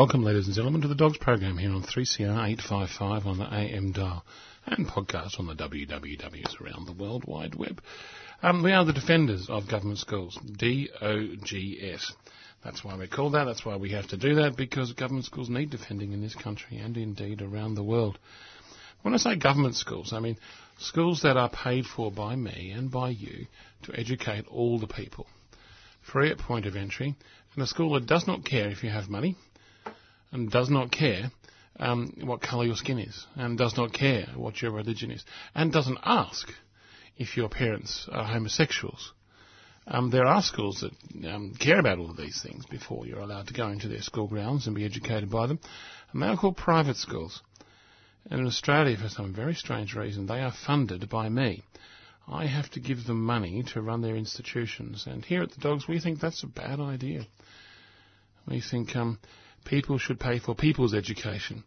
Welcome, ladies and gentlemen, to the Dogs program here on 3CR 855 on the AM dial and podcast on the WWWs around the World Wide Web. Um, we are the defenders of government schools, D-O-G-S. That's why we're called that. That's why we have to do that, because government schools need defending in this country and indeed around the world. When I say government schools, I mean schools that are paid for by me and by you to educate all the people. Free at point of entry, and a school that does not care if you have money, and does not care um, what colour your skin is, and does not care what your religion is, and doesn't ask if your parents are homosexuals. Um, there are schools that um, care about all of these things before you're allowed to go into their school grounds and be educated by them, and they are called private schools. And in Australia, for some very strange reason, they are funded by me. I have to give them money to run their institutions, and here at the Dogs, we think that's a bad idea. We think um, people should pay for people's education,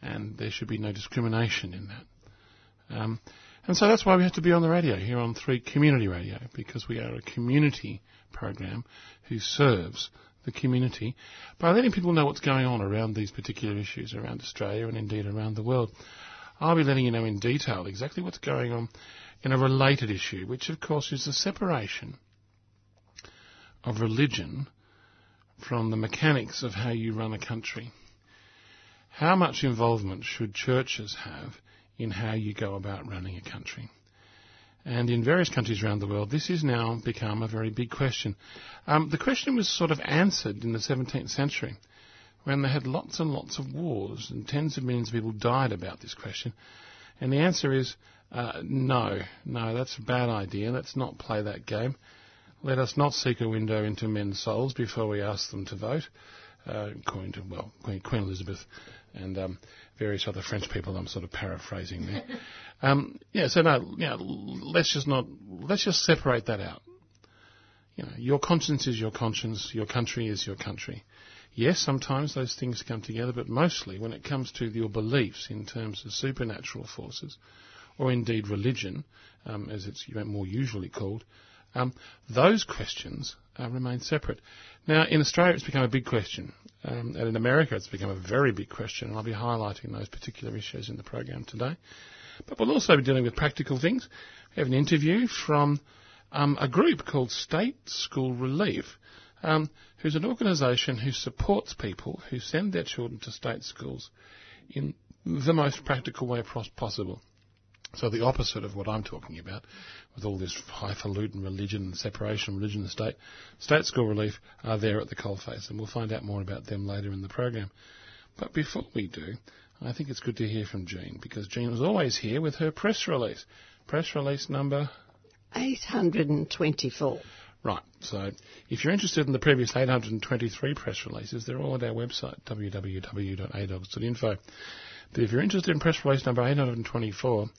and there should be no discrimination in that. Um, and so that's why we have to be on the radio here on Three Community Radio because we are a community program who serves the community by letting people know what's going on around these particular issues around Australia and indeed around the world. I'll be letting you know in detail exactly what's going on in a related issue, which of course is the separation of religion from the mechanics of how you run a country. How much involvement should churches have in how you go about running a country? And in various countries around the world, this has now become a very big question. Um, the question was sort of answered in the 17th century when they had lots and lots of wars and tens of millions of people died about this question. And the answer is uh, no, no, that's a bad idea. Let's not play that game. Let us not seek a window into men's souls before we ask them to vote, uh, according to, well, Queen, Queen Elizabeth and um, various other French people. I'm sort of paraphrasing there. um, yeah, so no, you know, let's just not, let's just separate that out. You know, your conscience is your conscience, your country is your country. Yes, sometimes those things come together, but mostly when it comes to your beliefs in terms of supernatural forces, or indeed religion, um, as it's more usually called, um, those questions uh, remain separate. Now, in Australia, it's become a big question, um, and in America, it's become a very big question, and I'll be highlighting those particular issues in the program today. But we'll also be dealing with practical things. We have an interview from um, a group called State School Relief, um, who's an organisation who supports people who send their children to state schools in the most practical way possible. So the opposite of what I'm talking about, with all this highfalutin religion and separation of religion and state, state school relief are there at the coalface, and we'll find out more about them later in the program. But before we do, I think it's good to hear from Jean, because Jean was always here with her press release. Press release number 824. Right, so if you're interested in the previous 823 press releases, they're all at our website, www.adogs.info. But if you're interested in press release number 824,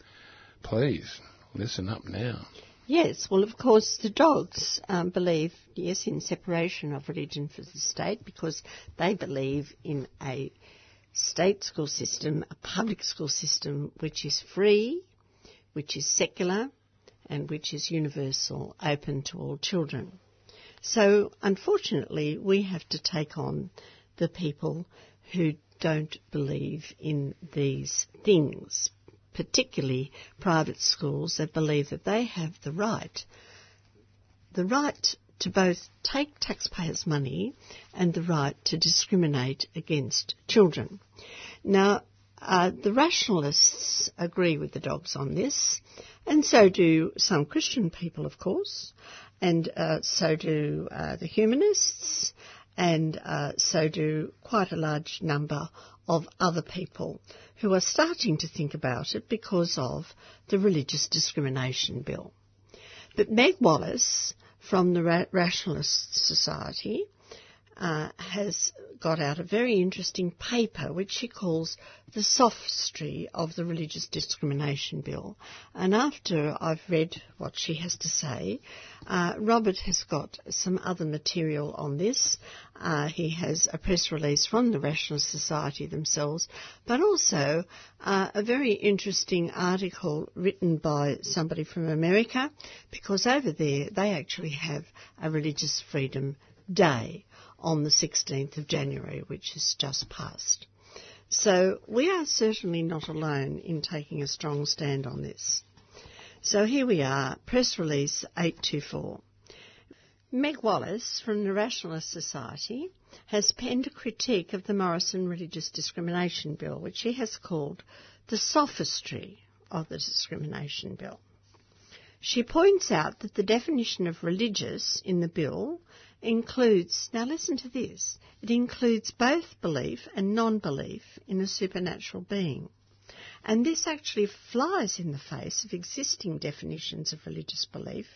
Please, listen up now. Yes, well, of course, the dogs um, believe, yes, in separation of religion from the state because they believe in a state school system, a public school system which is free, which is secular, and which is universal, open to all children. So, unfortunately, we have to take on the people who don't believe in these things particularly private schools that believe that they have the right, the right to both take taxpayers' money and the right to discriminate against children. Now, uh, the rationalists agree with the dogs on this, and so do some Christian people, of course, and uh, so do uh, the humanists, and uh, so do quite a large number of other people who are starting to think about it because of the Religious Discrimination Bill. But Meg Wallace from the Ra- Rationalist Society uh, has got out a very interesting paper which she calls the sophistry of the Religious Discrimination Bill. And after I've read what she has to say, uh, Robert has got some other material on this. Uh, he has a press release from the Rationalist Society themselves, but also uh, a very interesting article written by somebody from America, because over there they actually have a religious freedom day on the 16th of January, which has just passed. So we are certainly not alone in taking a strong stand on this. So here we are, press release 824. Meg Wallace from the Rationalist Society has penned a critique of the Morrison Religious Discrimination Bill, which she has called the sophistry of the Discrimination Bill. She points out that the definition of religious in the bill includes, now listen to this, it includes both belief and non belief in a supernatural being. And this actually flies in the face of existing definitions of religious belief,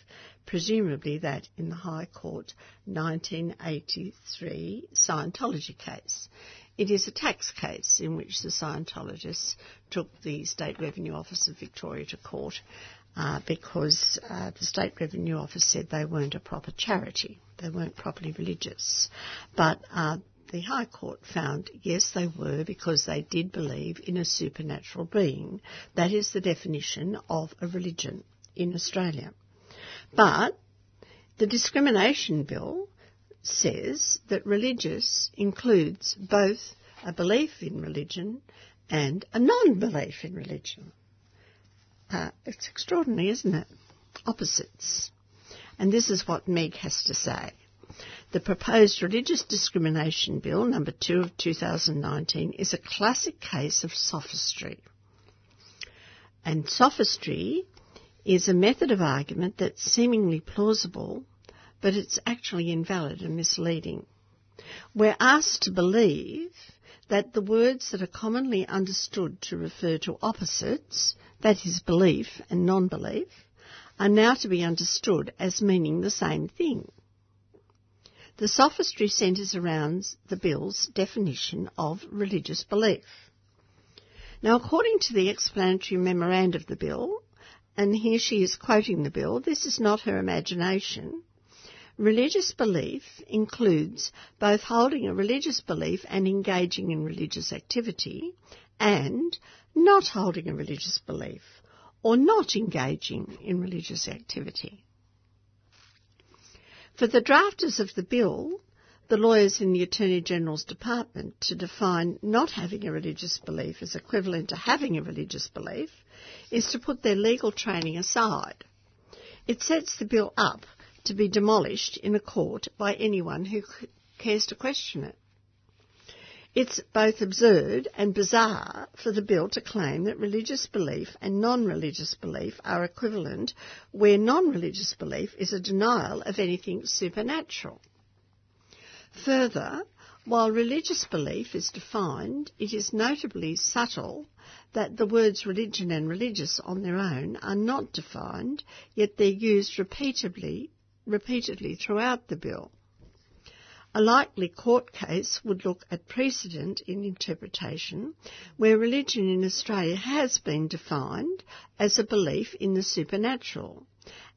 presumably that in the High Court 1983 Scientology case. It is a tax case in which the Scientologists took the State Revenue Office of Victoria to court uh, because uh, the State Revenue Office said they weren't a proper charity, they weren't properly religious. But uh, the High Court found yes, they were because they did believe in a supernatural being. That is the definition of a religion in Australia. But the discrimination bill says that religious includes both a belief in religion and a non-belief in religion. Uh, it's extraordinary, isn't it? Opposites. And this is what Meg has to say. The proposed Religious Discrimination Bill, number 2 of 2019, is a classic case of sophistry. And sophistry is a method of argument that's seemingly plausible, but it's actually invalid and misleading. We're asked to believe that the words that are commonly understood to refer to opposites, that is, belief and non belief, are now to be understood as meaning the same thing. The sophistry centres around the Bill's definition of religious belief. Now, according to the explanatory memoranda of the Bill, and here she is quoting the Bill, this is not her imagination, Religious belief includes both holding a religious belief and engaging in religious activity, and not holding a religious belief or not engaging in religious activity. For the drafters of the bill, the lawyers in the Attorney General's Department to define not having a religious belief as equivalent to having a religious belief is to put their legal training aside. It sets the bill up to be demolished in a court by anyone who cares to question it. It's both absurd and bizarre for the bill to claim that religious belief and non-religious belief are equivalent where non-religious belief is a denial of anything supernatural. Further, while religious belief is defined, it is notably subtle that the words religion and religious on their own are not defined, yet they're used repeatedly repeatedly throughout the bill. A likely court case would look at precedent in interpretation where religion in Australia has been defined as a belief in the supernatural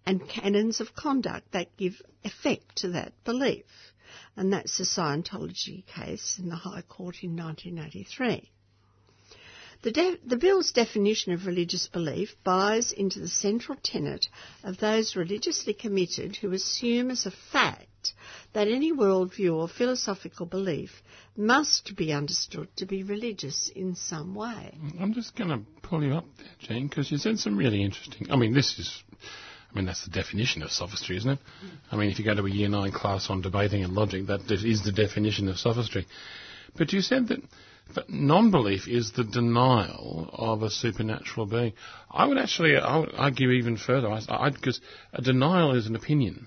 and canons of conduct that give effect to that belief. And that's the Scientology case in the High Court in 1983. The, de- the, Bill's definition of religious belief buys into the central tenet of those religiously committed who assume as a fact that any worldview or philosophical belief must be understood to be religious in some way. I'm just going to pull you up there, Jane, because you said some really interesting. I mean, this is I mean, that's the definition of sophistry, isn't it? I mean, if you go to a year nine class on debating and logic, that is the definition of sophistry. But you said that, that non-belief is the denial of a supernatural being. I would actually I would argue even further, because a denial is an opinion.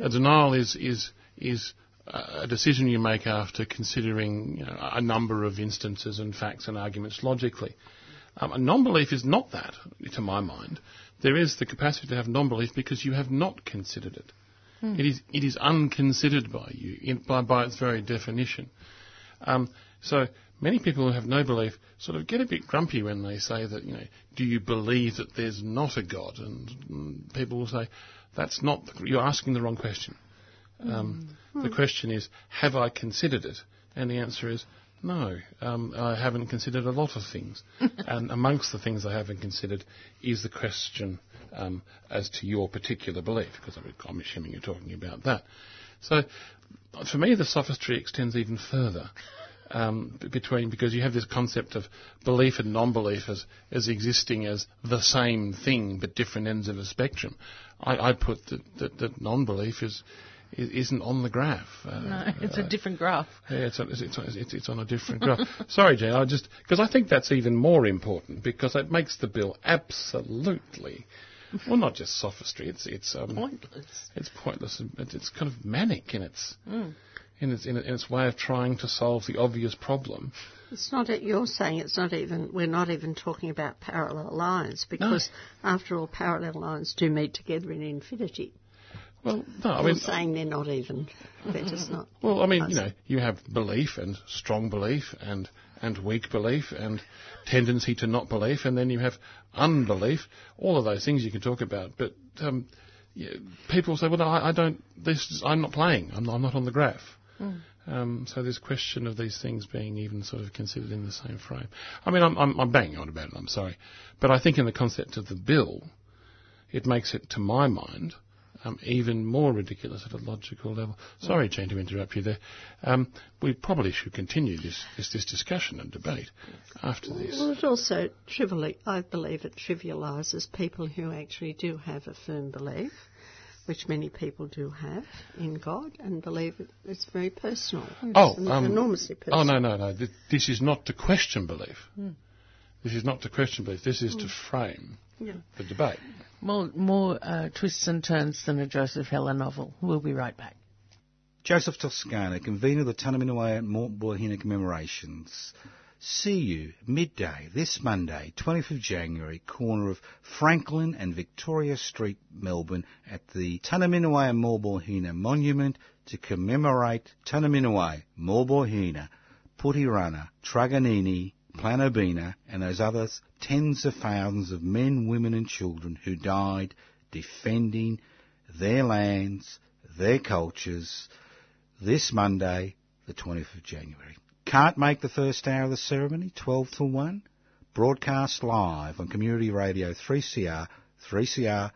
A denial is is is a decision you make after considering you know, a number of instances and facts and arguments logically. Um, a non-belief is not that, to my mind. There is the capacity to have non-belief because you have not considered it. Hmm. It is it is unconsidered by you in, by by its very definition. Um, so many people who have no belief sort of get a bit grumpy when they say that you know, do you believe that there's not a God? And, and people will say, that's not the, you're asking the wrong question. Um, mm. The question is, have I considered it? And the answer is, no, um, I haven't considered a lot of things. and amongst the things I haven't considered is the question um, as to your particular belief, because I'm assuming you're talking about that. So, for me, the sophistry extends even further. Um, between because you have this concept of belief and non-belief as, as existing as the same thing but different ends of a spectrum. I, I put that, that, that non-belief is isn't on the graph. Uh, no, it's uh, a different graph. Yeah, it's, it's, it's, it's on a different graph. Sorry, Jane, I just because I think that's even more important because it makes the bill absolutely. Well, not just sophistry. It's it's um, pointless. It's pointless. It's kind of manic in its mm. In its in its way of trying to solve the obvious problem. It's not. You're saying it's not even. We're not even talking about parallel lines because, no. after all, parallel lines do meet together in infinity. Well, no, I mean, You're saying they're not even. They're just not. Well, I mean, you know, you have belief and strong belief and and weak belief and tendency to not belief, and then you have unbelief. All of those things you can talk about, but um, yeah, people say, "Well, no, I, I, don't. This, I'm not playing. I'm, I'm not on the graph." Mm. Um, so this question of these things being even sort of considered in the same frame. I mean, I'm, I'm, I'm banging on about it. I'm sorry, but I think in the concept of the bill, it makes it, to my mind, um, even more ridiculous at a logical level. Sorry, Jane, to interrupt you there. Um, we probably should continue this, this, this, discussion and debate after this. Well, it also, trivially, I believe it trivialises people who actually do have a firm belief, which many people do have in God, and believe it, it's very personal. Oh, um, enormously personal. Oh, no, no, no. This is not to question belief. Mm. This is not to question belief. This is mm. to frame yeah. the debate. More, more uh, twists and turns than a Joseph Heller novel. We'll be right back. Joseph Toscano, convener of the Tunnerminnerwait Maulboyheenner commemorations. See you midday this Monday, 20th of January, corner of Franklin and Victoria Street, Melbourne, at the Tunnerminnerwait Maulboyheenner Monument to commemorate Tunnerminnerwait, Maulboyheenner, Putirana, Truganini, Planobina, and those others, tens of thousands of men, women and children who died defending their lands, their cultures, this Monday, the 20th of January. Can't make the first hour of the ceremony, 12 to 1? Broadcast live on Community Radio 3CR, 3cr.org.au.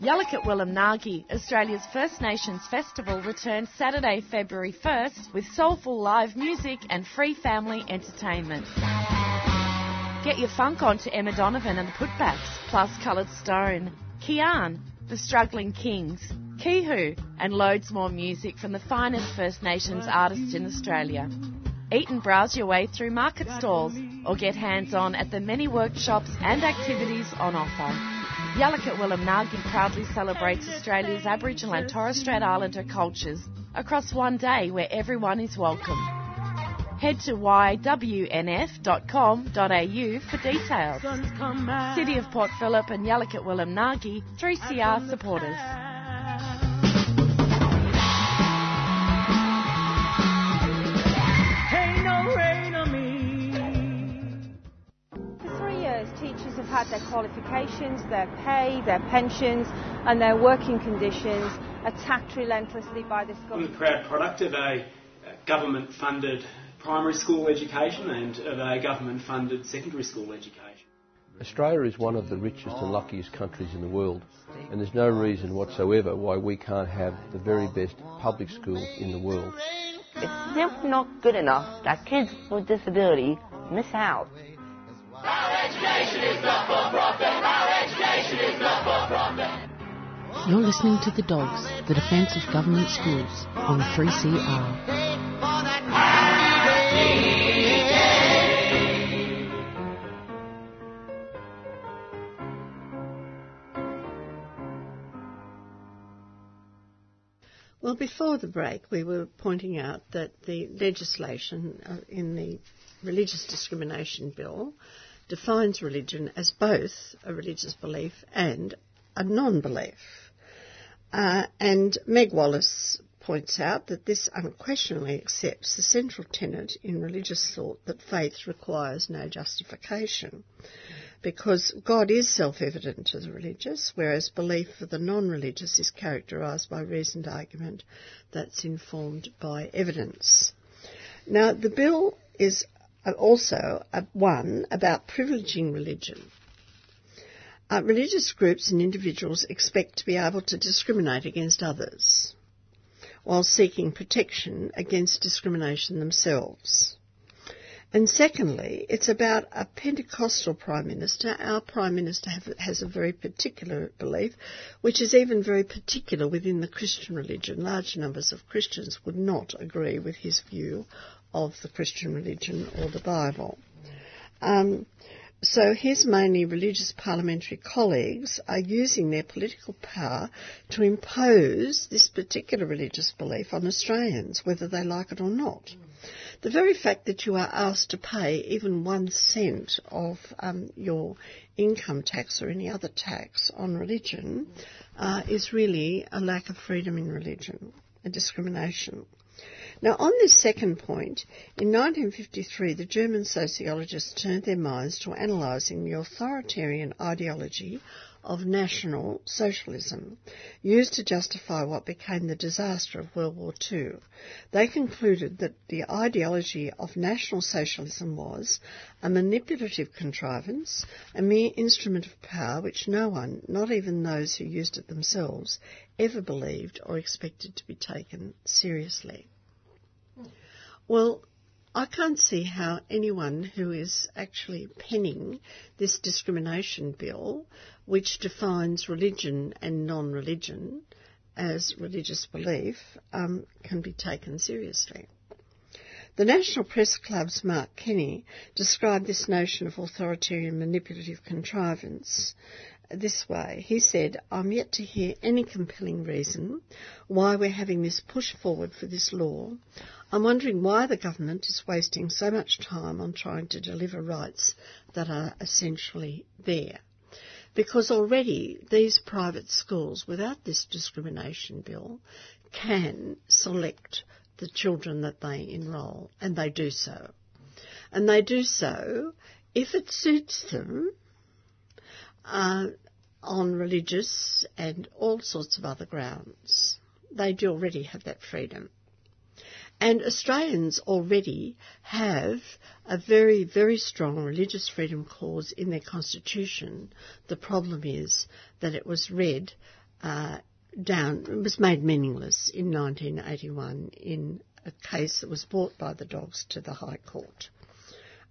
Yalukit Willam Ngargee, Australia's First Nations Festival, returns Saturday, February 1st with soulful live music and free family entertainment. Get your funk on to Emma Donovan and the Putbacks, plus Coloured Stone, Kian, The Struggling Kings, Kihu, and loads more music from the finest First Nations artists in Australia. Eat and browse your way through market stalls or get hands on at the many workshops and activities on offer. Yalukit Willam Ngargee proudly celebrates Australia's Aboriginal and Torres Strait Islander cultures across one day where everyone is welcome. Head to ywnf.com.au for details. City of Port Phillip and Yalukit Willam Ngargee, 3CR supporters. Had their qualifications, their pay, their pensions, and their working conditions attacked relentlessly by this government. I'm a proud product of a uh, government funded primary school education and of a government funded secondary school education. Australia is one of the richest and luckiest countries in the world, and there's no reason whatsoever why we can't have the very best public schools in the world. It's simply not good enough that kids with disability miss out. You're listening to The Dogs, the Defence of Government Schools, on 3CR. Well, before the break, we were pointing out that the legislation uh, in the Religious Discrimination Bill defines religion as both a religious belief and a non belief. Uh, and Meg Wallace points out that this unquestionably accepts the central tenet in religious thought that faith requires no justification because God is self-evident to the religious, whereas belief for the non-religious is characterised by reasoned argument that's informed by evidence. Now, the bill is also one about privileging religion. Uh, religious groups and individuals expect to be able to discriminate against others while seeking protection against discrimination themselves. And secondly, it's about a Pentecostal Prime Minister. Our Prime Minister have, has a very particular belief, which is even very particular within the Christian religion. Large numbers of Christians would not agree with his view of the Christian religion or the Bible. Um, so his mainly religious parliamentary colleagues are using their political power to impose this particular religious belief on Australians, whether they like it or not. The very fact that you are asked to pay even one cent of um, your income tax or any other tax on religion uh, is really a lack of freedom in religion, a discrimination. Now, on this second point, in 1953, the German sociologists turned their minds to analysing the authoritarian ideology of National Socialism, used to justify what became the disaster of World War II. They concluded that the ideology of National Socialism was a manipulative contrivance, a mere instrument of power which no one, not even those who used it themselves, ever believed or expected to be taken seriously. Well, I can't see how anyone who is actually penning this discrimination bill, which defines religion and non religion as religious belief, um, can be taken seriously. The National Press Club's Mark Kenny described this notion of authoritarian manipulative contrivance this way. He said, I'm yet to hear any compelling reason why we're having this push forward for this law. I'm wondering why the government is wasting so much time on trying to deliver rights that are essentially there. Because already these private schools, without this discrimination bill, can select the children that they enrol, and they do so. And they do so if it suits them uh, on religious and all sorts of other grounds. They do already have that freedom. And Australians already have a very, very strong religious freedom clause in their constitution. The problem is that it was read uh, down, it was made meaningless in 1981 in a case that was brought by the dogs to the High Court.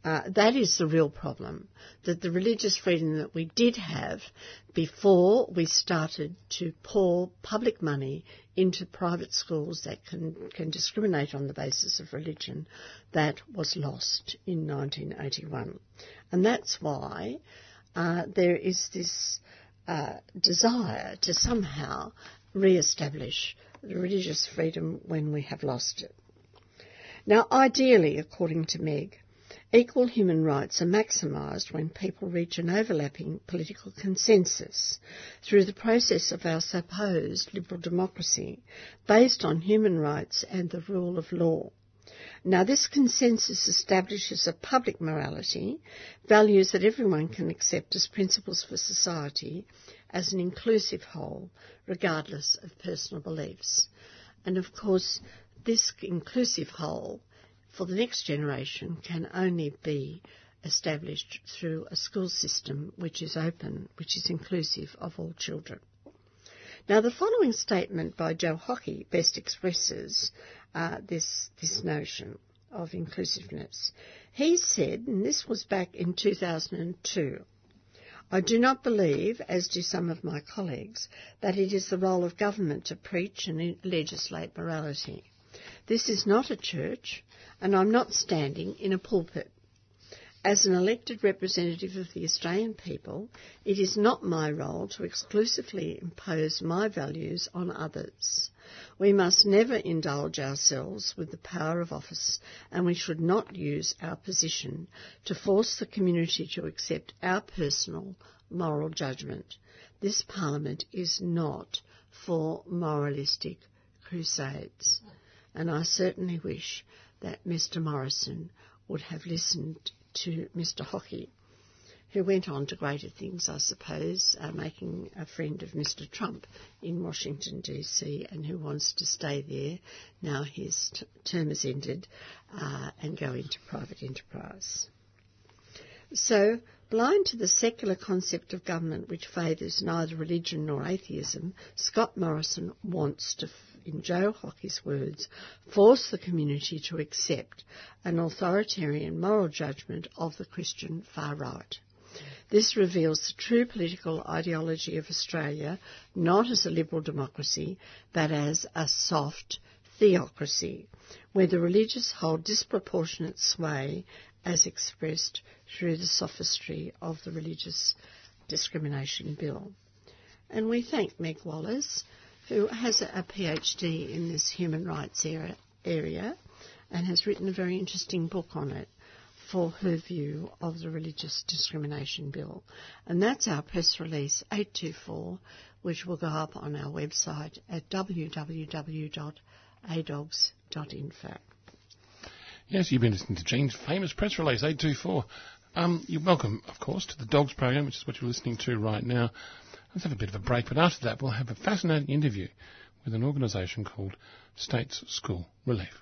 Uh, that is the real problem. That the religious freedom that we did have before we started to pour public money into private schools that can, can discriminate on the basis of religion, that was lost in 1981. And that's why uh, there is this uh, desire to somehow re-establish religious freedom when we have lost it. Now, ideally, according to Meg, Equal human rights are maximised when people reach an overlapping political consensus through the process of our supposed liberal democracy based on human rights and the rule of law. Now, this consensus establishes a public morality, values that everyone can accept as principles for society, as an inclusive whole, regardless of personal beliefs. And of course, this inclusive whole for the next generation can only be established through a school system which is open, which is inclusive of all children. Now, the following statement by Joe Hockey best expresses uh, this, this notion. of inclusiveness. He said, and this was back in 2002, I do not believe, as do some of my colleagues, that it is the role of government to preach and legislate morality. This is not a church, and I'm not standing in a pulpit. As an elected representative of the Australian people, it is not my role to exclusively impose my values on others. We must never indulge ourselves with the power of office, and we should not use our position to force the community to accept our personal moral judgment. This Parliament is not for moralistic crusades, and I certainly wish that Mr Morrison would have listened to Mr. Hockey, who went on to greater things, I suppose, uh, making a friend of Mr. Trump in Washington, D.C., and who wants to stay there now his t- term has ended uh, and go into private enterprise. So, blind to the secular concept of government which favours neither religion nor atheism, Scott Morrison wants to in Joe Hockey's words, force the community to accept an authoritarian moral judgment of the Christian far right. This reveals the true political ideology of Australia, not as a liberal democracy, but as a soft theocracy, where the religious hold disproportionate sway as expressed through the sophistry of the Religious Discrimination Bill. And we thank Meg Wallace who has a PhD in this human rights area, area and has written a very interesting book on it for her view of the Religious Discrimination Bill. And that's our press release 824, which will go up on our website at www.adogs.info. Yes, you've been listening to Jean's famous press release 824. Um, you're welcome, of course, to the Dogs program, which is what you're listening to right now. Let's have a bit of a break, but after that, we'll have a fascinating interview with an organisation called States School Relief.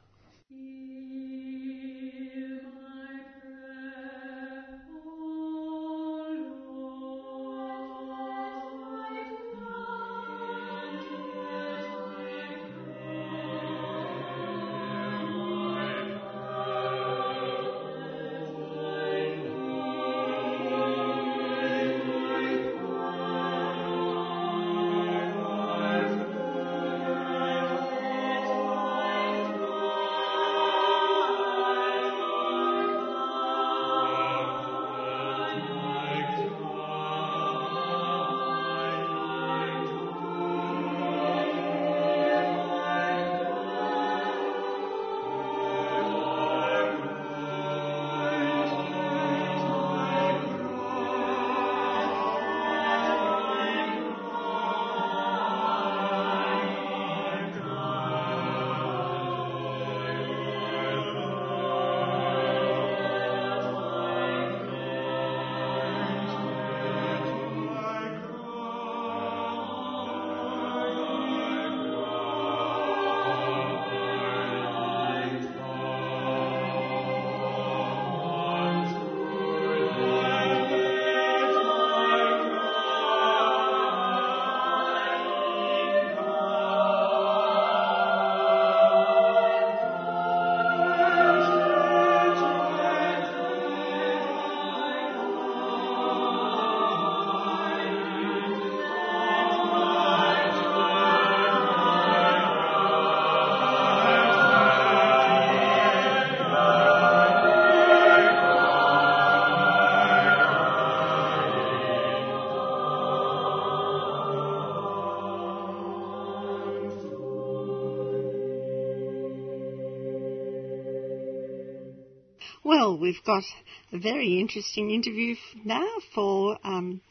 We've got a very interesting interview now for um,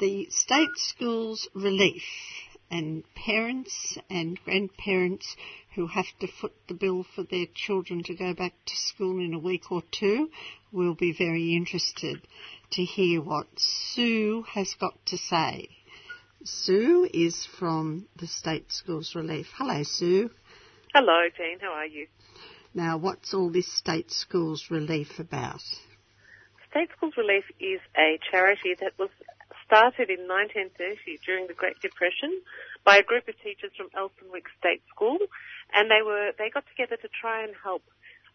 the state schools relief and parents and grandparents who have to foot the bill for their children to go back to school in a week or two will be very interested to hear what Sue has got to say. Sue is from the State Schools Relief. Hello, Sue. Hello, Jean. How are you? Now, what's all this State Schools Relief about? State Schools Relief is a charity that was started in 1930 during the Great Depression by a group of teachers from Elsternwick State School, and they were they got together to try and help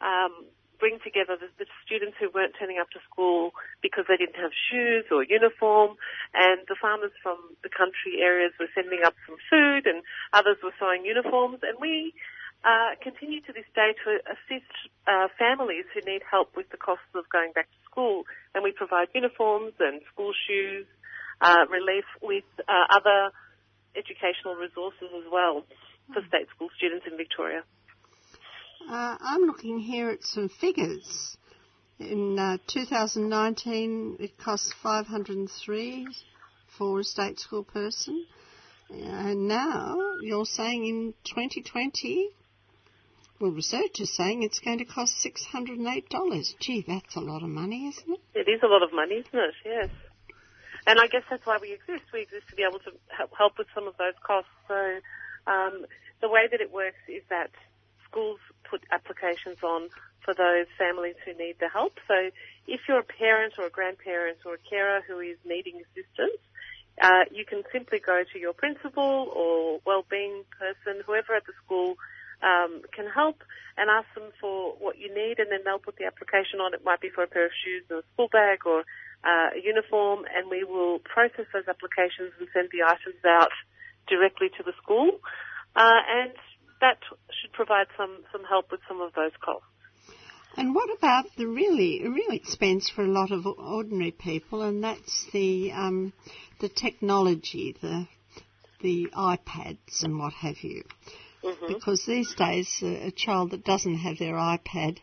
um, bring together the, the students who weren't turning up to school because they didn't have shoes or uniform, and the farmers from the country areas were sending up some food, and others were sewing uniforms, and we uh, continue to this day to assist uh, families who need help with the costs of going back to school, and we provide uniforms and school shoes, uh, relief with uh, other educational resources as well for state school students in Victoria. Uh, I'm looking here at some figures. In uh, 2019, it cost 503 for a state school person. And now you're saying in 2020, well, research is saying it's going to cost $608. Gee, that's a lot of money, isn't it? It is a lot of money, isn't it? Yes. And I guess that's why we exist. We exist to be able to help with some of those costs. So um, the way that it works is that schools put applications on for those families who need the help. So if you're a parent or a grandparent or a carer who is needing assistance, uh, you can simply go to your principal or well-being person, whoever at the school um, can help, and ask them for what you need, and then they'll put the application on. It might be for a pair of shoes or a school bag or uh, a uniform, and we will process those applications and send the items out directly to the school. Uh, and that should provide some, some help with some of those costs. And what about the really real expense for a lot of ordinary people, and that's the um, the technology, the the iPads and what have you. Mm-hmm. Because these days, a, a child that doesn't have their iPad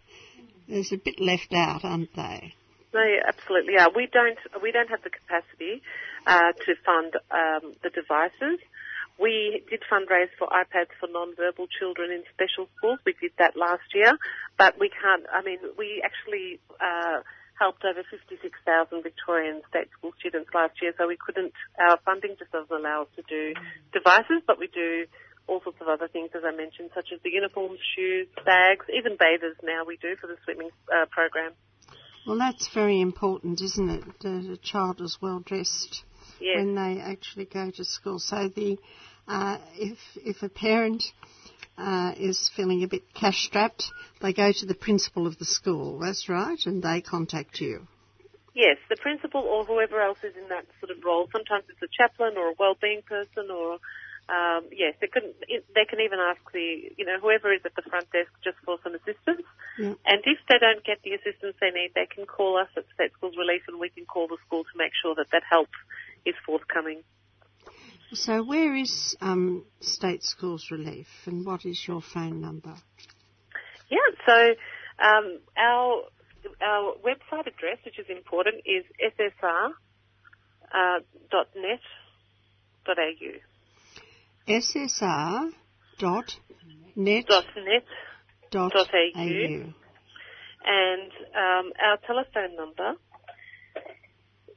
is a bit left out, aren't they? No, absolutely. Yeah, we don't we don't have the capacity uh, to fund um, the devices. We did fundraise for iPads for non-verbal children in special schools. We did that last year, but we can't. I mean, we actually uh, helped over 56,000 Victorian state school students last year, so we couldn't. Our funding just doesn't allow us to do devices, but we do all sorts of other things, as I mentioned, such as the uniforms, shoes, bags, even bathers now we do for the swimming uh, program. Well, that's very important, isn't it? That a child is well dressed Yes. when they actually go to school. So the uh, if if a parent uh, is feeling a bit cash strapped, they go to the principal of the school. That's right, and they contact you. Yes, the principal or whoever else is in that sort of role. Sometimes it's a chaplain or a well-being person, or um, yes, they can they can even ask the you know whoever is at the front desk just for some assistance. Yeah. And if they don't get the assistance they need, they can call us at State Schools Relief, and we can call the school to make sure that that help is forthcoming. So where is um, State Schools Relief, and what is your phone number? Yeah, so um, our our website address, which is important, is ssr uh, dot net dot ssr dot net Dot net dot dot au. au. and um, our telephone number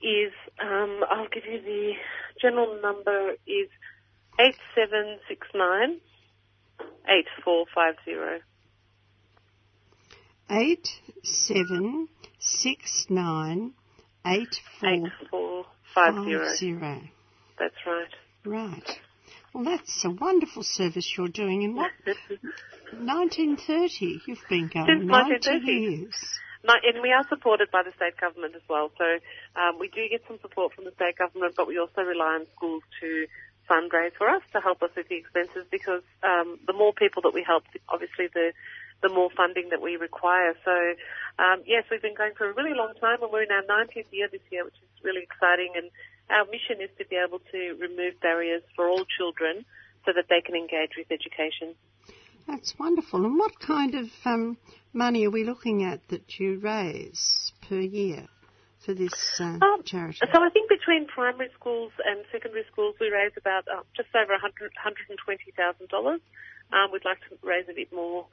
is um, I'll give you the general number is eight seven six nine eight four five zero. Eight seven six nine eight four Eight four five zero. five zero. That's right. Right. Well, that's a wonderful service you're doing. In what 1930 you've been going? Since 90 1930. years. And we are supported by the state government as well. So um, we do get some support from the state government, but we also rely on schools to fundraise for us to help us with the expenses because um, the more people that we help, obviously the the more funding that we require. So um, yes, we've been going for a really long time, and we're in our 90th year this year, which is really exciting. And our mission is to be able to remove barriers for all children so that they can engage with education. That's wonderful. And what kind of um, money are we looking at that you raise per year for this uh, Um, charity? So I think between primary schools and secondary schools, we raise about uh, just over $100,000. Um, we'd like to raise a bit more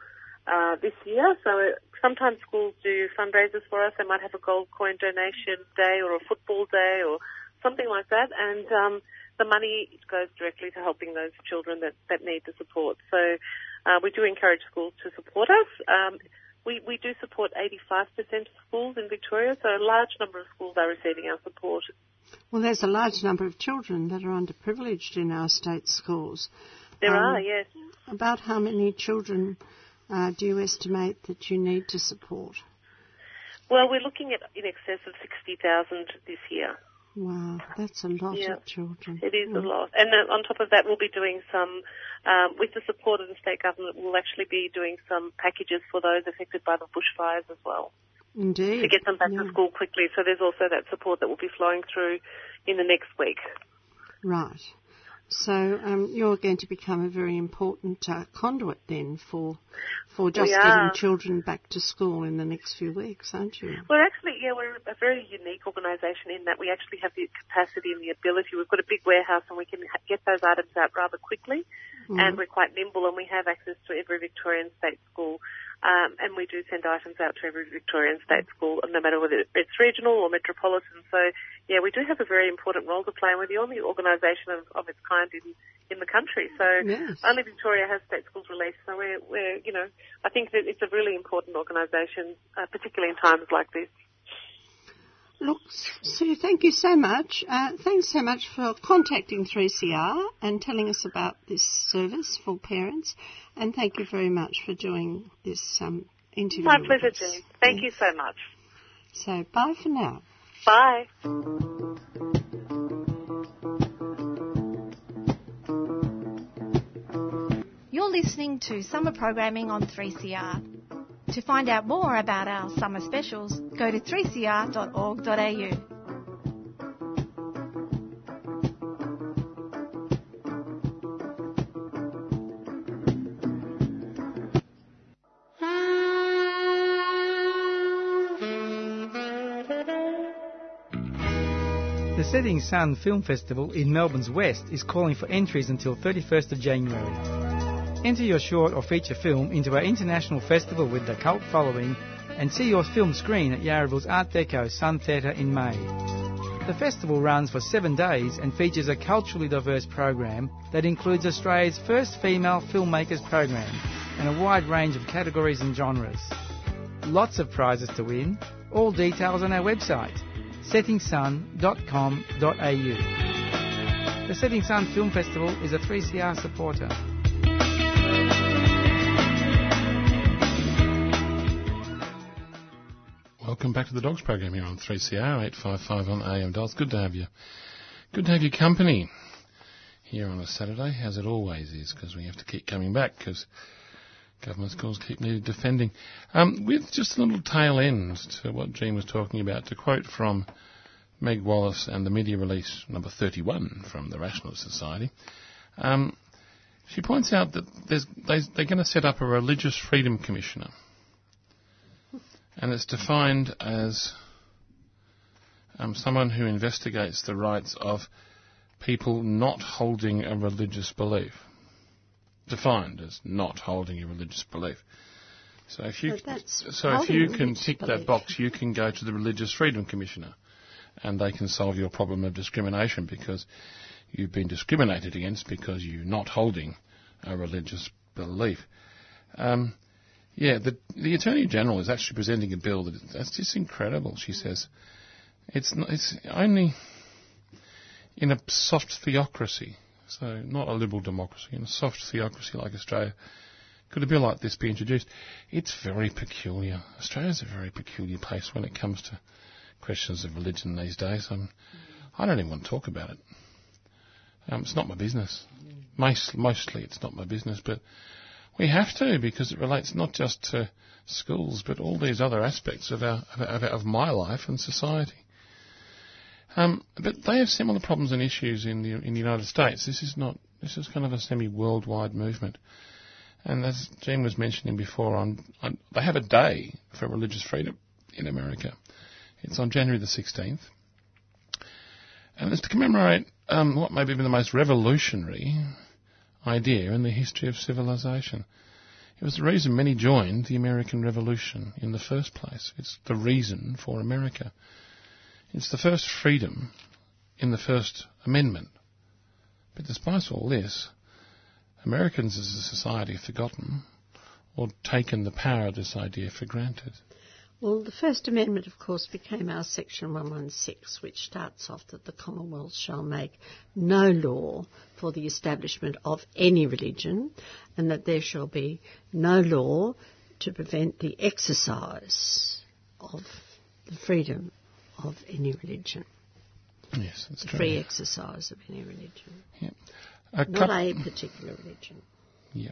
uh, this year. So sometimes schools do fundraisers for us. They might have a gold coin donation day or a football day or something like that. And um, the money goes directly to helping those children that, that need the support. So uh, we do encourage schools to support us. Um, we, we do support 85% of schools in Victoria, so a large number of schools are receiving our support. Well, there's a large number of children that are underprivileged in our state schools. There Um, are, yes. About how many children uh, do you estimate that you need to support? Well, we're looking at in excess of 60,000 this year. Wow, that's a lot Yeah. of children. It is a Mm. lot. And uh, on top of that, we'll be doing some, um, with the support of the state government, we'll actually be doing some packages for those affected by the bushfires as well Indeed. to get them back yeah. to school quickly. So there's also that support that will be flowing through in the next week. Right. So um, you're going to become a very important uh, conduit then for for just getting children back to school in the next few weeks, aren't you? We're actually, yeah, we're a very unique organisation in that we actually have the capacity and the ability. We've got a big warehouse and we can get those items out rather quickly, Mm. and we're quite nimble and we have access to every Victorian state school. Um, and we do send items out to every Victorian state school, no matter whether it's regional or metropolitan. So, yeah, we do have a very important role to play, and we're the only organisation of, of its kind in, in the country. So, Yes. only Victoria has state schools released. So, we're, we're you know, I think that it's a really important organisation, uh, particularly in times like this. Look, Sue, thank you so much. Uh, thanks so much for contacting 3CR and telling us about this service for parents. And thank you very much for doing this um, interview. My pleasure, us. Jean. Thank you so much. So, bye for now. Bye. You're listening to summer programming on 3CR. To find out more about our summer specials, go to 3cr.org.au. The Setting Sun Film Festival in Melbourne's West is calling for entries until 31st of January. Enter your short or feature film into our international festival with the cult following and see your film screen at Yarraville's Art Deco Sun Theatre in May. The festival runs for seven days and features a culturally diverse program that includes Australia's first female filmmakers program and a wide range of categories and genres. Lots of prizes to win. All details on our website settingsun.com.au. The Setting Sun Film Festival is a 3CR supporter. Welcome back to the Dogs program here on 3CR 855 on AM dials. Good to have you. Good to have your company here on a Saturday, as it always is, because we have to keep coming back because government schools keep needing defending. Um, with just a little tail end to what Jean was talking about, to quote from Meg Wallace and the media release number 31 from the Rationalist Society, um, she points out that they, they're going to set up a religious freedom commissioner and it's defined as um, someone who investigates the rights of people not holding a religious belief. Defined as not holding a religious belief. So if you so if you can tick that box, you can go to the Religious Freedom Commissioner, and they can solve your problem of discrimination because you've been discriminated against because you're not holding a religious belief. Um, yeah, the, the Attorney General is actually presenting a bill that that's just incredible. She says it's not, it's only in a soft theocracy, so not a liberal democracy, in a soft theocracy like Australia. Could a bill like this be introduced? It's very peculiar. Australia's a very peculiar place when it comes to questions of religion these days. Um, I don't even want to talk about it. Um, it's not my business. Most, mostly it's not my business, but we have to because it relates not just to schools, but all these other aspects of our of, of my life and society. Um, but they have similar problems and issues in the in the United States. This is not this is kind of a semi-worldwide movement. And as Jean was mentioning before, on, on they have a day for religious freedom in America. It's on January the 16th, and it's to commemorate um, what may be the most revolutionary idea in the history of civilization. It was the reason many joined the American Revolution in the first place. It's the reason for America. It's the first freedom in the First Amendment. But despite all this, Americans as a society have forgotten or taken the power of this idea for granted. Well, the First Amendment, of course, became our Section 116, which starts off that the Commonwealth shall make no law for the establishment of any religion, and that there shall be no law to prevent the exercise of the freedom of any religion, Yes, that's the true. free exercise of any religion, A not a particular religion. Yeah.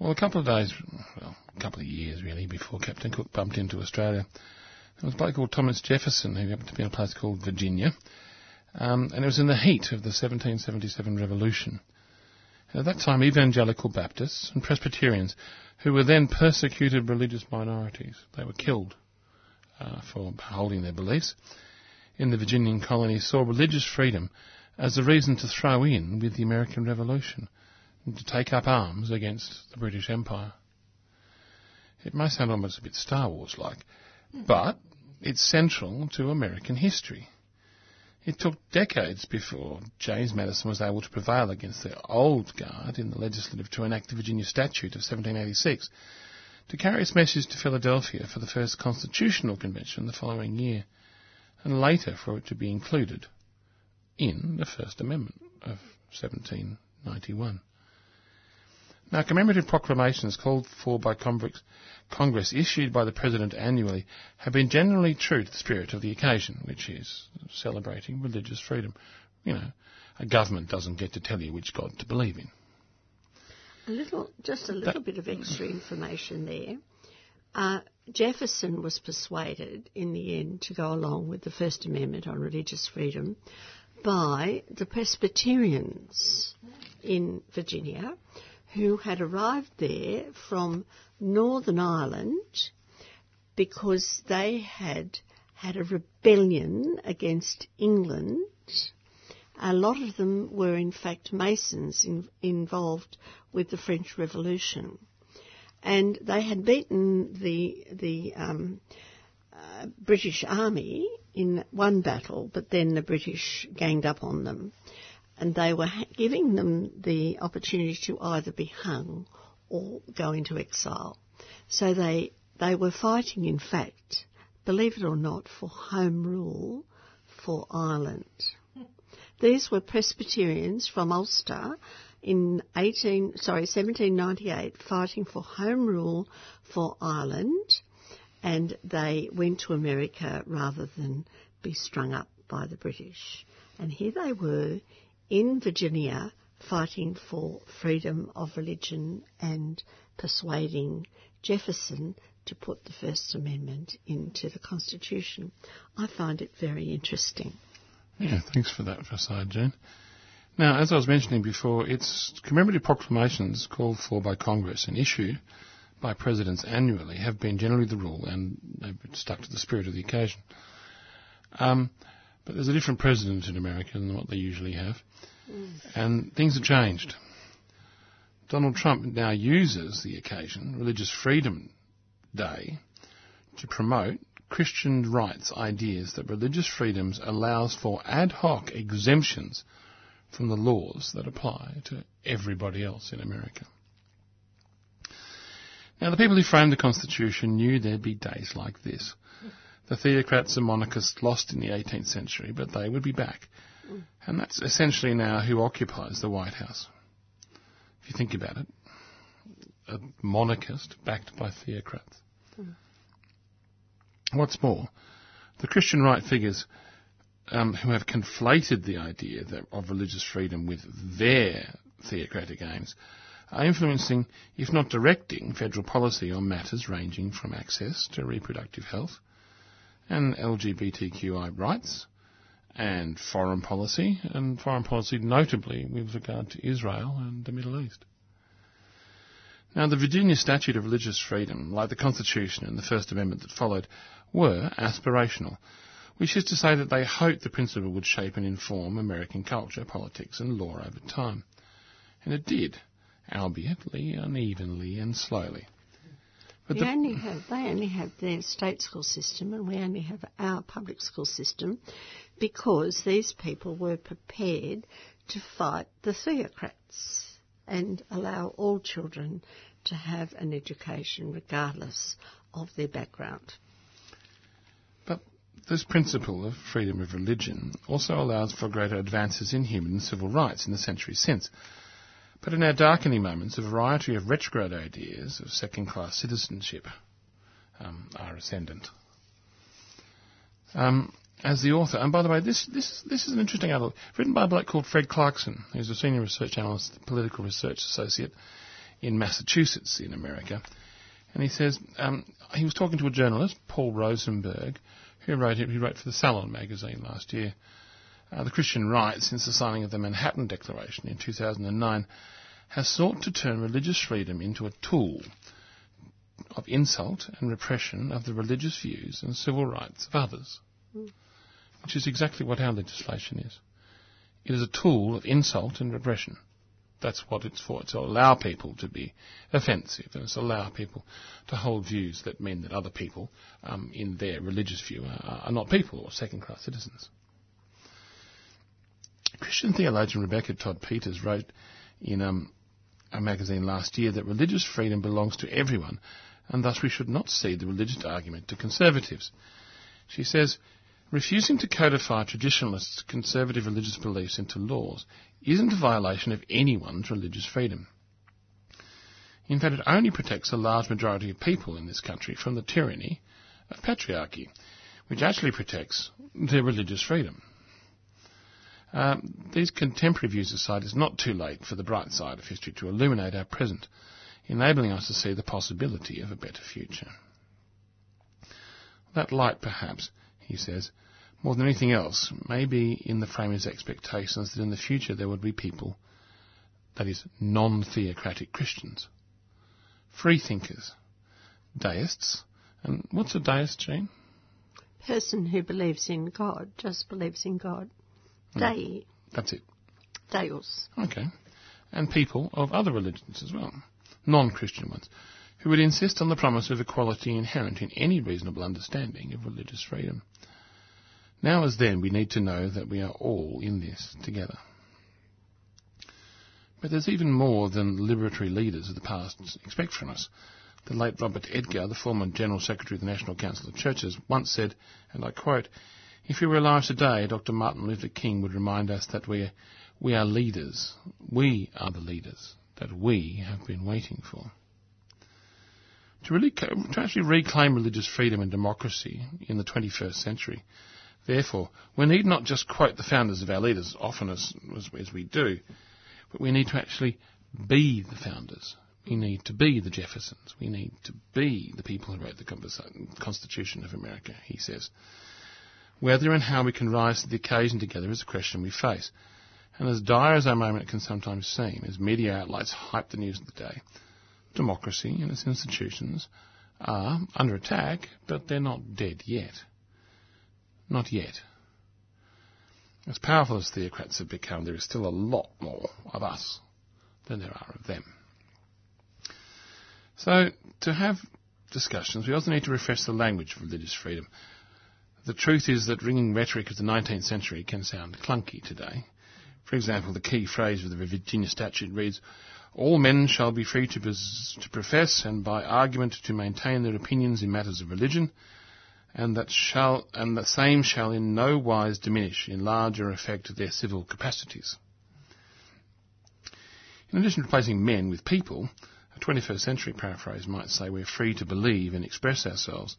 Well, a couple of days, well, a couple of years really, before Captain Cook bumped into Australia, there was a bloke called Thomas Jefferson who happened to be in a place called Virginia, um, and it was in the heat of the 1777 Revolution. And at that time, evangelical Baptists and Presbyterians, who were then persecuted religious minorities, they were killed uh, for holding their beliefs, in the Virginian colony saw religious freedom as a reason to throw in with the American Revolution to take up arms against the British Empire. It may sound almost a bit Star Wars like, but it's central to American history. It took decades before James Madison was able to prevail against the old guard in the legislature to enact the Virginia Statute of 1786 to carry its message to Philadelphia for the first constitutional convention the following year, and later for it to be included in the First Amendment of 1791. Now, commemorative proclamations called for by Congress, issued by the President annually have been generally true to the spirit of the occasion, which is celebrating religious freedom. You know, a government doesn't get to tell you which God to believe in. A little, just a little bit of extra information there. Uh, Jefferson was persuaded in the end to go along with the First Amendment on religious freedom by the Presbyterians in Virginia who had arrived there from Northern Ireland because they had had a rebellion against England. A lot of them were, in fact, Masons in, involved with the French Revolution, and they had beaten the the um, uh, British Army in one battle, but then the British ganged up on them, and they were ha- giving them the opportunity to either be hung or go into exile. So they they were fighting, in fact, believe it or not, for home rule for Ireland. These were Presbyterians from Ulster in 18, sorry, 1798 fighting for home rule for Ireland and they went to America rather than be strung up by the British. And here they were in Virginia fighting for freedom of religion and persuading Jefferson to put the First Amendment into the Constitution. I find it very interesting. Yeah, thanks for that aside, Jane. Now, as I was mentioning before, its commemorative proclamations called for by Congress and issued by presidents annually have been generally the rule, and they've stuck to the spirit of the occasion. Um, but there's a different president in America than what they usually have, mm. and things have changed. Donald Trump now uses the occasion, Religious Freedom Day, to promote Christian rights ideas that religious freedoms allows for ad hoc exemptions from the laws that apply to everybody else in America. Now, the people who framed the Constitution knew there'd be days like this. The theocrats and monarchists lost in the 18th century, but they would be back. And that's essentially now who occupies the White House. If you think about it, a monarchist backed by theocrats. What's more, the Christian right figures um, who have conflated the idea that, of religious freedom with their theocratic aims are influencing, if not directing, federal policy on matters ranging from access to reproductive health and LGBTQI rights and foreign policy, and foreign policy notably with regard to Israel and the Middle East. Now, the Virginia Statute of Religious Freedom, like the Constitution and the First Amendment that followed, were aspirational, which is to say that they hoped the principle would shape and inform American culture, politics, and law over time. And it did, albeit unevenly and slowly. But we the- only have, they only have their state school system and we only have our public school system because these people were prepared to fight the theocrats and allow all children to have an education regardless of their background. But this principle of freedom of religion also allows for greater advances in human and civil rights in the centuries since. But in our darkening moments, a variety of retrograde ideas of second-class citizenship um, are ascendant. um, as the author. And by the way, this, this, this is an interesting article written by a bloke called Fred Clarkson, who's a senior research analyst, political research associate in Massachusetts in America. And he says um, he was talking to a journalist, Paul Rosenberg, who wrote he wrote for the Salon magazine last year. Uh, the Christian right, since the signing of the Manhattan Declaration in 2009, has sought to turn religious freedom into a tool of insult and repression of the religious views and civil rights of others, mm. which is exactly what our legislation is. It is a tool of insult and repression. That's what it's for. It's to allow people to be offensive and it's to allow people to hold views that mean that other people, um, in their religious view, are, are not people or second-class citizens. Christian theologian Rebecca Todd Peters wrote in um, a magazine last year that religious freedom belongs to everyone and thus we should not cede the religious argument to conservatives. She says, refusing to codify traditionalists' conservative religious beliefs into laws isn't a violation of anyone's religious freedom. In fact, it only protects a large majority of people in this country from the tyranny of patriarchy, which actually protects their religious freedom. Um, these contemporary views aside, it's not too late for the bright side of history to illuminate our present enabling us to see the possibility of a better future. That light, perhaps, he says, more than anything else, may be in the framers' expectations that in the future there would be people, that is, non-theocratic Christians, free thinkers, deists, and what's a deist, Jane? Person who believes in God, just believes in God. Dei. That's it. Deus. Okay. And people of other religions as well non-Christian ones, who would insist on the promise of equality inherent in any reasonable understanding of religious freedom. Now as then, we need to know that we are all in this together. But there's even more than liberatory leaders of the past expect from us. The late Robert Edgar, the former General Secretary of the National Council of Churches, once said, and I quote, If he were alive today, Dr. Martin Luther King would remind us that we we are leaders. We are the leaders that we have been waiting for. To, really, to actually reclaim religious freedom and democracy in the 21st century, therefore, we need not just quote the founders of our leaders, often as, as, as we do, but we need to actually be the founders. We need to be the Jeffersons. We need to be the people who wrote the Constitution of America, he says. Whether and how we can rise to the occasion together is a question we face. And as dire as our moment can sometimes seem, as media outlets hype the news of the day, democracy and its institutions are under attack, but they're not dead yet. Not yet. As powerful as theocrats have become, there is still a lot more of us than there are of them. So, to have discussions, we also need to refresh the language of religious freedom. The truth is that ringing rhetoric of the 19th century can sound clunky today. For example, the key phrase of the Virginia statute reads, all men shall be free to, to, profess and by argument to maintain their opinions in matters of religion, and that shall and the same shall in no wise diminish, enlarge, or affect their civil capacities. In addition to replacing men with people, a 21st century paraphrase might say we're free to believe and express ourselves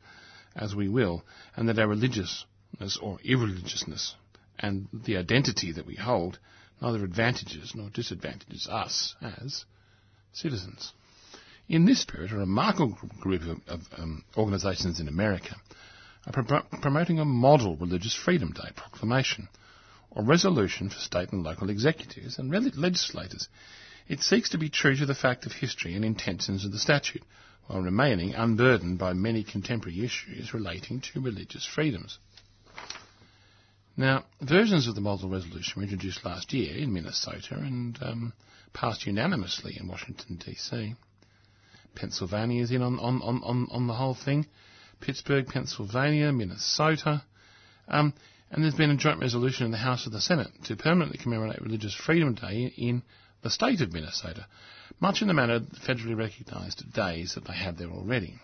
as we will, and that our religiousness or irreligiousness and the identity that we hold neither advantages nor disadvantages us as citizens. In this spirit, a remarkable group of, of um, organisations in America are pro- promoting a model Religious Freedom Day proclamation or resolution for state and local executives and legislators. It seeks to be true to the fact of history and intentions of the statute, while remaining unburdened by many contemporary issues relating to religious freedoms. Now, versions of the model resolution were introduced last year in Minnesota and um, passed unanimously in Washington, D.C. Pennsylvania is in on, on, on, on the whole thing. Pittsburgh, Pennsylvania, Minnesota. Um, and there's been a joint resolution in the House of the Senate to permanently commemorate Religious Freedom Day in the state of Minnesota, much in the manner federally recognised days that they have there already.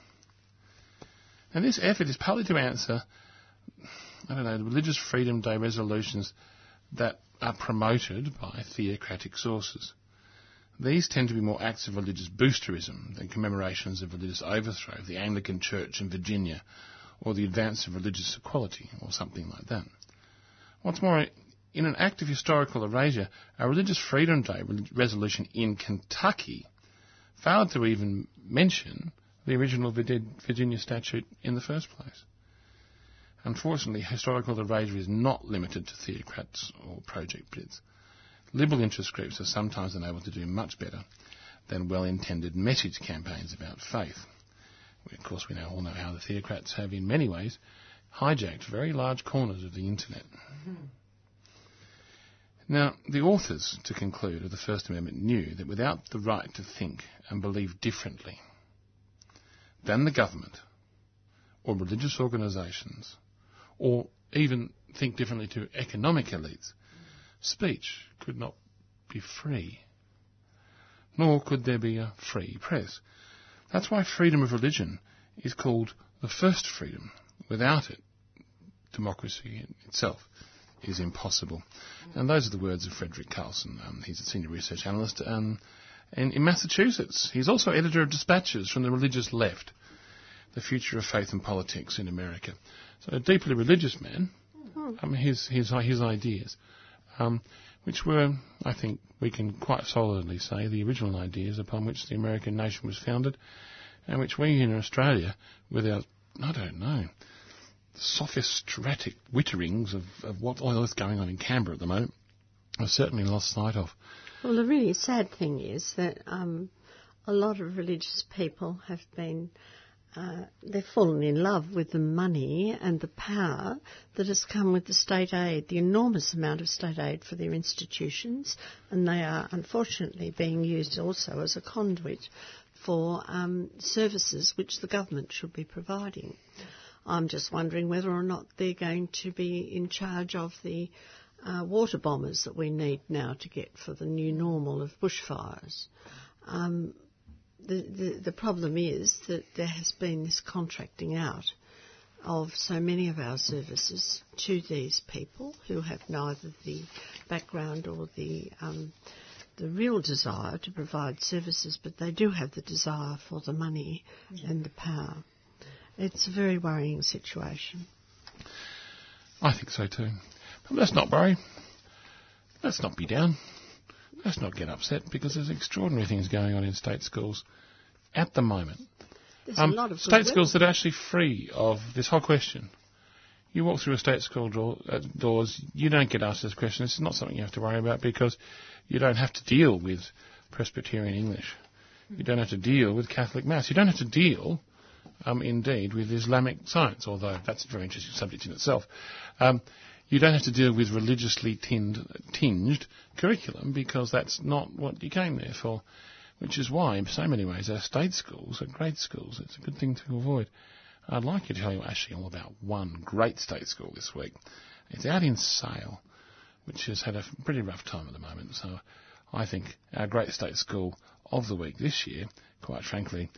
And this effort is partly to answer I don't know, the religious freedom day resolutions that are promoted by theocratic sources. These tend to be more acts of religious boosterism than commemorations of religious overthrow of the Anglican Church in Virginia or the advance of religious equality, or something like that. What's more, in an act of historical erasure, a Religious Freedom Day resolution in Kentucky failed to even mention the original Virginia statute in the first place. Unfortunately, historical erasure is not limited to theocrats or Project Blitz. Liberal interest groups are sometimes unable to do much better than well-intended message campaigns about faith. Of course, we now all know how the theocrats have, in many ways, hijacked very large corners of the internet. Mm-hmm. Now, the authors, to conclude, of the First Amendment knew that without the right to think and believe differently than the government or religious organisations, or even think differently to economic elites, speech could not be free. Nor could there be a free press. That's why freedom of religion is called the first freedom. Without it, democracy itself is impossible. And those are the words of Frederick Clarkson. Um, he's a senior research analyst um, in, in Massachusetts. He's also editor of Dispatches from the Religious Left, the future of faith and politics in America. So a deeply religious man. Um, his his his ideas, um, which were, I think, we can quite solidly say, the original ideas upon which the American nation was founded, and which we in Australia, with our I don't know sophistratic witterings of, of what on earth going on in Canberra at the moment are certainly lost sight of. Well, the really sad thing is that um, a lot of religious people have been. Uh, they've fallen in love with the money and the power that has come with the state aid, the enormous amount of state aid for their institutions, and they are unfortunately being used also as a conduit for um, services which the government should be providing. I'm just wondering whether or not they're going to be in charge of the uh, water bombers that we need now to get for the new normal of bushfires. Um, the, the, the problem is that there has been this contracting out of so many of our services to these people who have neither the background or the um, the real desire to provide services, but they do have the desire for the money yeah. and the power. It's a very worrying situation. I think so too. But let's not worry. Let's not be down. Let's not get upset because there's extraordinary things going on in state schools at the moment. There's um, a lot of state schools that are actually free of this whole question. You walk through a state school door, uh, doors, you don't get asked this question. It's not something you have to worry about because you don't have to deal with Presbyterian English. You don't have to deal with Catholic Mass. You don't have to deal um, indeed with Islamic science, although that's a very interesting subject in itself. Um, you don't have to deal with religiously tinged, tinged curriculum because that's not what you came there for, which is why, in so many ways, our state schools are great schools. It's a good thing to avoid. I'd like to tell you actually all about one great state school this week. It's out in Sale, which has had a pretty rough time at the moment. So I think our great state school of the week this year, quite frankly,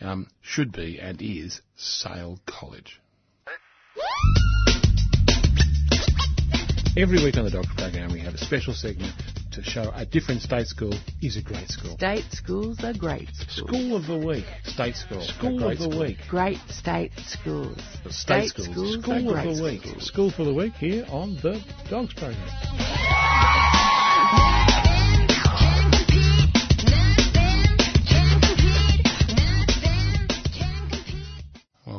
um, should be and is Sale College. Every week on the Dogs program, we have a special segment to show a different state school is a great school. State schools are great schools. School of the week. State school. School of the school. week. Great state schools. State, state schools. schools. School of the week. Schools. School for the week here on the Dogs program.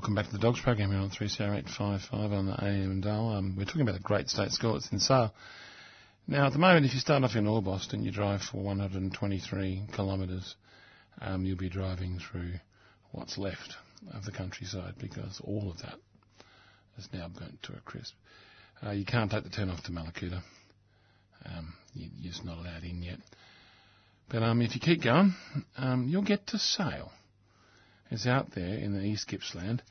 Welcome back to the Dogs program here on 3CR855 on the AM dial. Um, we're talking about the great state school. In Sale. Now, at the moment, if you start off in Orbost and you drive for 123 kilometres, um, you'll be driving through what's left of the countryside because all of that is now burnt to a crisp. Uh, you can't take the turn off to Mallacoota. Um, you, are just not allowed in yet. But um, if you keep going, um, you'll get to Sale It's out there in the East Gippsland,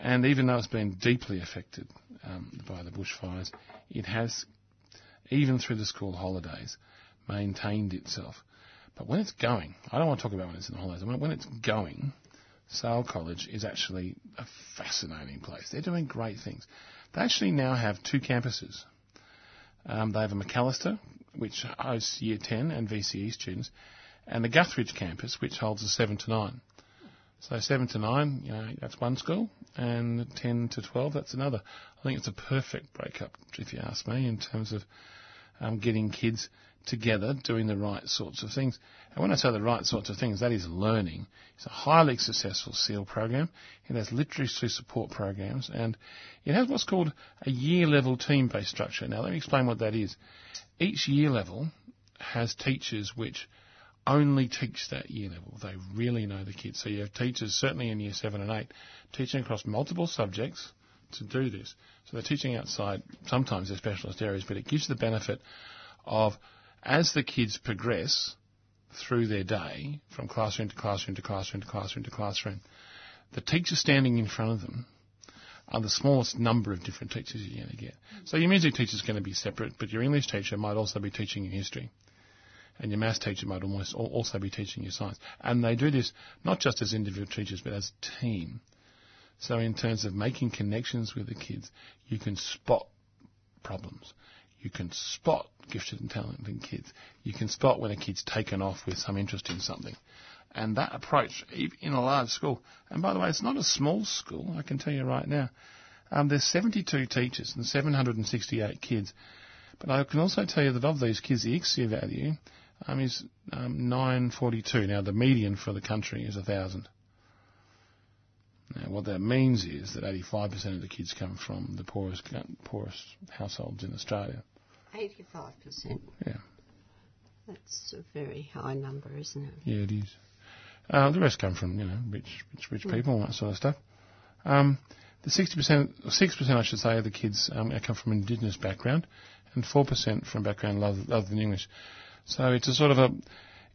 and even though it's been deeply affected um, by the bushfires, it has, even through the school holidays, maintained itself. But when it's going, I don't want to talk about when it's in the holidays. When it's going, Sale College is actually a fascinating place. They're doing great things. They actually now have two campuses. Um, they have a Macalister, which hosts Year 10 and VCE students, and the Guthridge campus, which holds a 7 to 9. So 7 to 9, you know, that's one school, and 10 to 12, that's another. I think it's a perfect breakup, if you ask me, in terms of um, getting kids together doing the right sorts of things. And when I say the right sorts of things, that is learning. It's a highly successful SEAL program. It has literacy support programs and it has what's called a year level team based structure. Now let me explain what that is. Each year level has teachers which only teach that year level. They really know the kids. So you have teachers, certainly in year seven and eight, teaching across multiple subjects to do this. So they're teaching outside sometimes their specialist areas, but it gives the benefit of as the kids progress through their day, from classroom to classroom to classroom to classroom to classroom, the teacher standing in front of them are the smallest number of different teachers you're going to get. So your music teacher is going to be separate, but your English teacher might also be teaching you history. And your maths teacher might almost also be teaching you science. And they do this not just as individual teachers, but as a team. So in terms of making connections with the kids, you can spot problems. You can spot gifted and talented kids. You can spot when a kid's taken off with some interest in something. And that approach, in a large school, and by the way, it's not a small school, I can tell you right now. Um, there's 72 teachers and 768 kids. But I can also tell you that of these kids, the ICSEA value um, is um, 942. Now, the median for the country is 1,000. Now, what that means is that 85% of the kids come from the poorest, poorest households in Australia. 85%. Yeah. That's a very high number, isn't it? Yeah, it is. Uh, the rest come from, you know, rich, rich, rich people, and that sort of stuff. Um, the 60%, or 6% I should say, of the kids um, come from indigenous background, and 4% from background other than English. So it's a sort of a,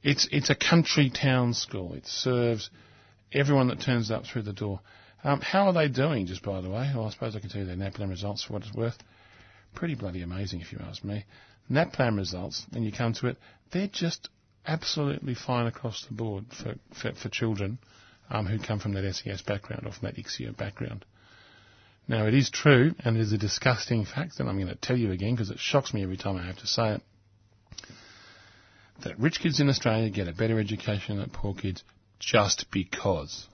it's, it's a country town school. It serves everyone that turns up through the door. Um, how are they doing, just by the way? Well, I suppose I can tell you their NAPLAN results for what it's worth pretty bloody amazing if you ask me. NAPLAN results, when you come to it, they're just absolutely fine across the board for, for, for children um, who come from that SES background or from that ICSEA background. Now, it is true, and it is a disgusting fact, and I'm going to tell you again because it shocks me every time I have to say it, that rich kids in Australia get a better education than poor kids just because.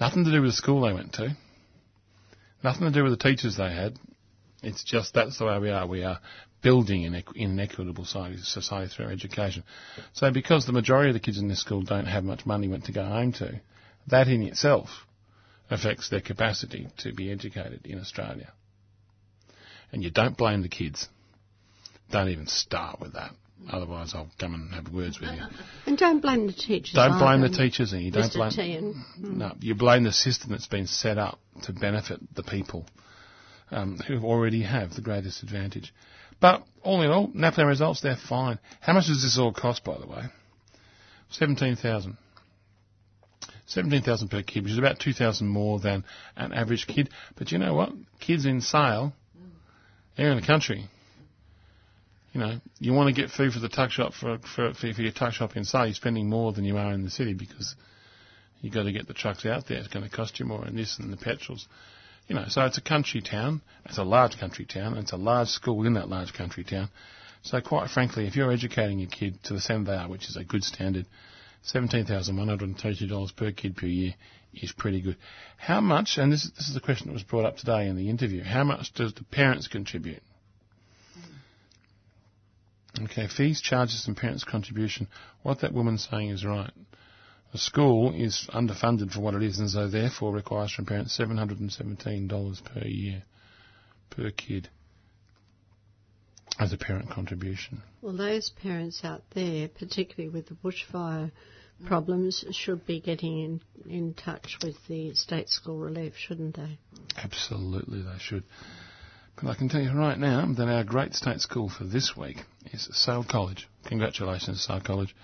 Nothing to do with the school they went to, nothing to do with the teachers they had, it's just that's the way we are. We are building an, in an equitable society, society through education. So because the majority of the kids in this school don't have much money to go home to, that in itself affects their capacity to be educated in Australia. And you don't blame the kids. Don't even start with that. Otherwise, I'll come and have words with you. And don't blame the teachers. Don't blame the teachers, and you don't Mr. blame. Tian. No, you blame the system that's been set up to benefit the people um, who already have the greatest advantage. But all in all, NAPLAN results, they're fine. How much does this all cost, by the way? 17,000. 17,000 per kid, which is about 2,000 more than an average kid. But you know what? Kids in Sale, they're in the country. You know, you want to get food for the tuck shop for, for, for your tuck shop in Sale, you're spending more than you are in the city because you've got to get the trucks out there. It's going to cost you more and this and the petrols. You know, so it's a country town. It's a large country town. And it's a large school in that large country town. So quite frankly, if you're educating your kid to the standard they are, which is a good standard, $17,132 per kid per year is pretty good. How much, and this, this is the question that was brought up today in the interview, how much does the parents contribute? Okay, fees, charges and parents' contribution. What that woman's saying is right. The school is underfunded for what it is and so therefore requires from parents $717 per year per kid as a parent contribution. Well, those parents out there, particularly with the bushfire problems, should be getting in, in touch with the state school relief, shouldn't they? Absolutely, they should. But I can tell you right now that our great state school for this week is Sale College. Congratulations, Sale College.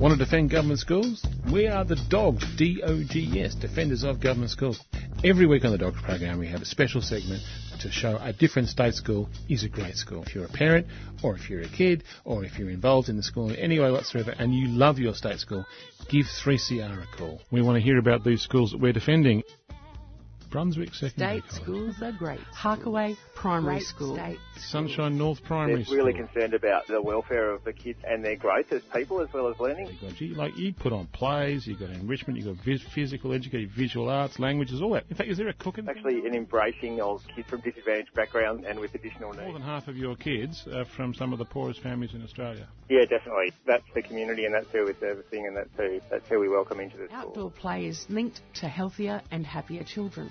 Want to defend government schools? We are the Dogs, D-O-G-S, Defenders of Government Schools. Every week on the Dogs program we have a special segment to show a different state school is a great school. If you're a parent, or if you're a kid, or if you're involved in the school in any way whatsoever and you love your state school, give 3CR a call. We want to hear about these schools that we're defending. Brunswick Secondary State College. schools are great. Harkaway Primary Great School. state. Sunshine North Primary They're really School. concerned about the welfare of the kids and their growth as people as well as learning. God, you, like you put on plays, you've got enrichment, you've got vis- physical education, visual arts, languages, all that. In fact, is there a cooking? Actually, an embracing of kids from disadvantaged backgrounds and with additional needs. More than half of your kids are from some of the poorest families in Australia. Yeah, definitely. That's the community and that's who we're servicing and that's who, that's who we welcome into the school. Outdoor play is linked to healthier and happier children.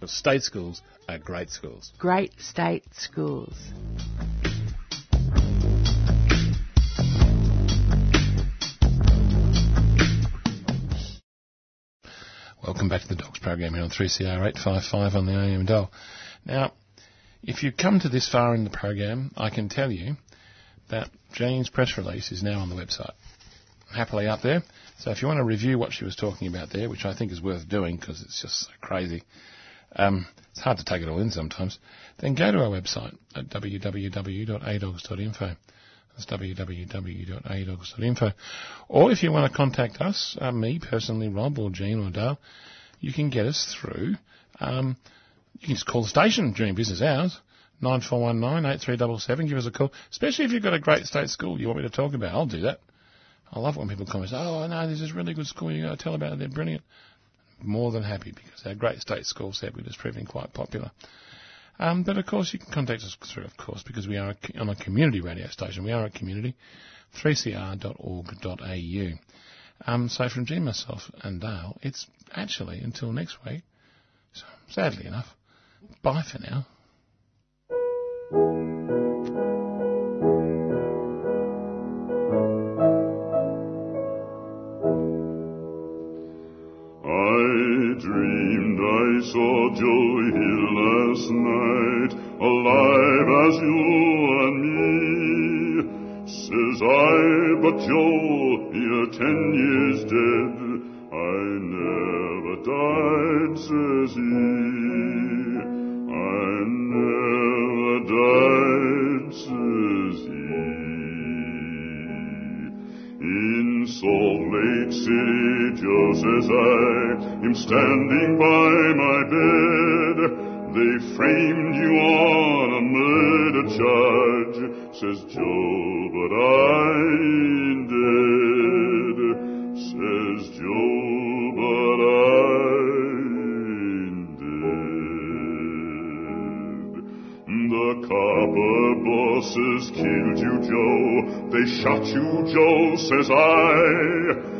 But state schools are great schools. Great state schools. Welcome back to the Dogs program here on 3CR 855 on the AM dial. Now, if you've come to this far in the program, I can tell you that Jane's press release is now on the website. Happily up there. So if you want to review what she was talking about there, which I think is worth doing because it's just so crazy, um, it's hard to take it all in sometimes, then go to our website at www.adogs.info. That's www.adogs.info. Or if you want to contact us, uh, me personally, Rob or Jean or Dale, you can get us through. Um, you can just call the station during business hours. 9419 Give us a call. Especially if you've got a great state school you want me to talk about. I'll do that. I love when people come and say, oh, no, this is a really good school. you got to tell about it. They're brilliant. More than happy because our great state school setting is proving quite popular. Um, but of course, you can contact us through, of course, because we are on a community radio station. We are a community, 3cr.org.au. Um, so from G, myself, and Dale, it's actually until next week. So, sadly enough, bye for now. Saw Joe Hill last night, alive as you and me. Says I, but Joe, you're ten years dead. I never died, says he. Joe says I am standing by my bed. They framed you on a murder charge, says Joe, but I ain't dead. Says Joe, but I ain't dead. The copper bosses killed you, Joe. They shot you, Joe, says I.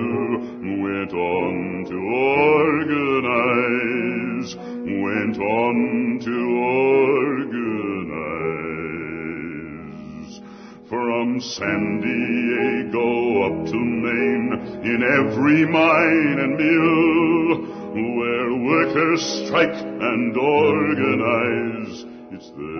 it's there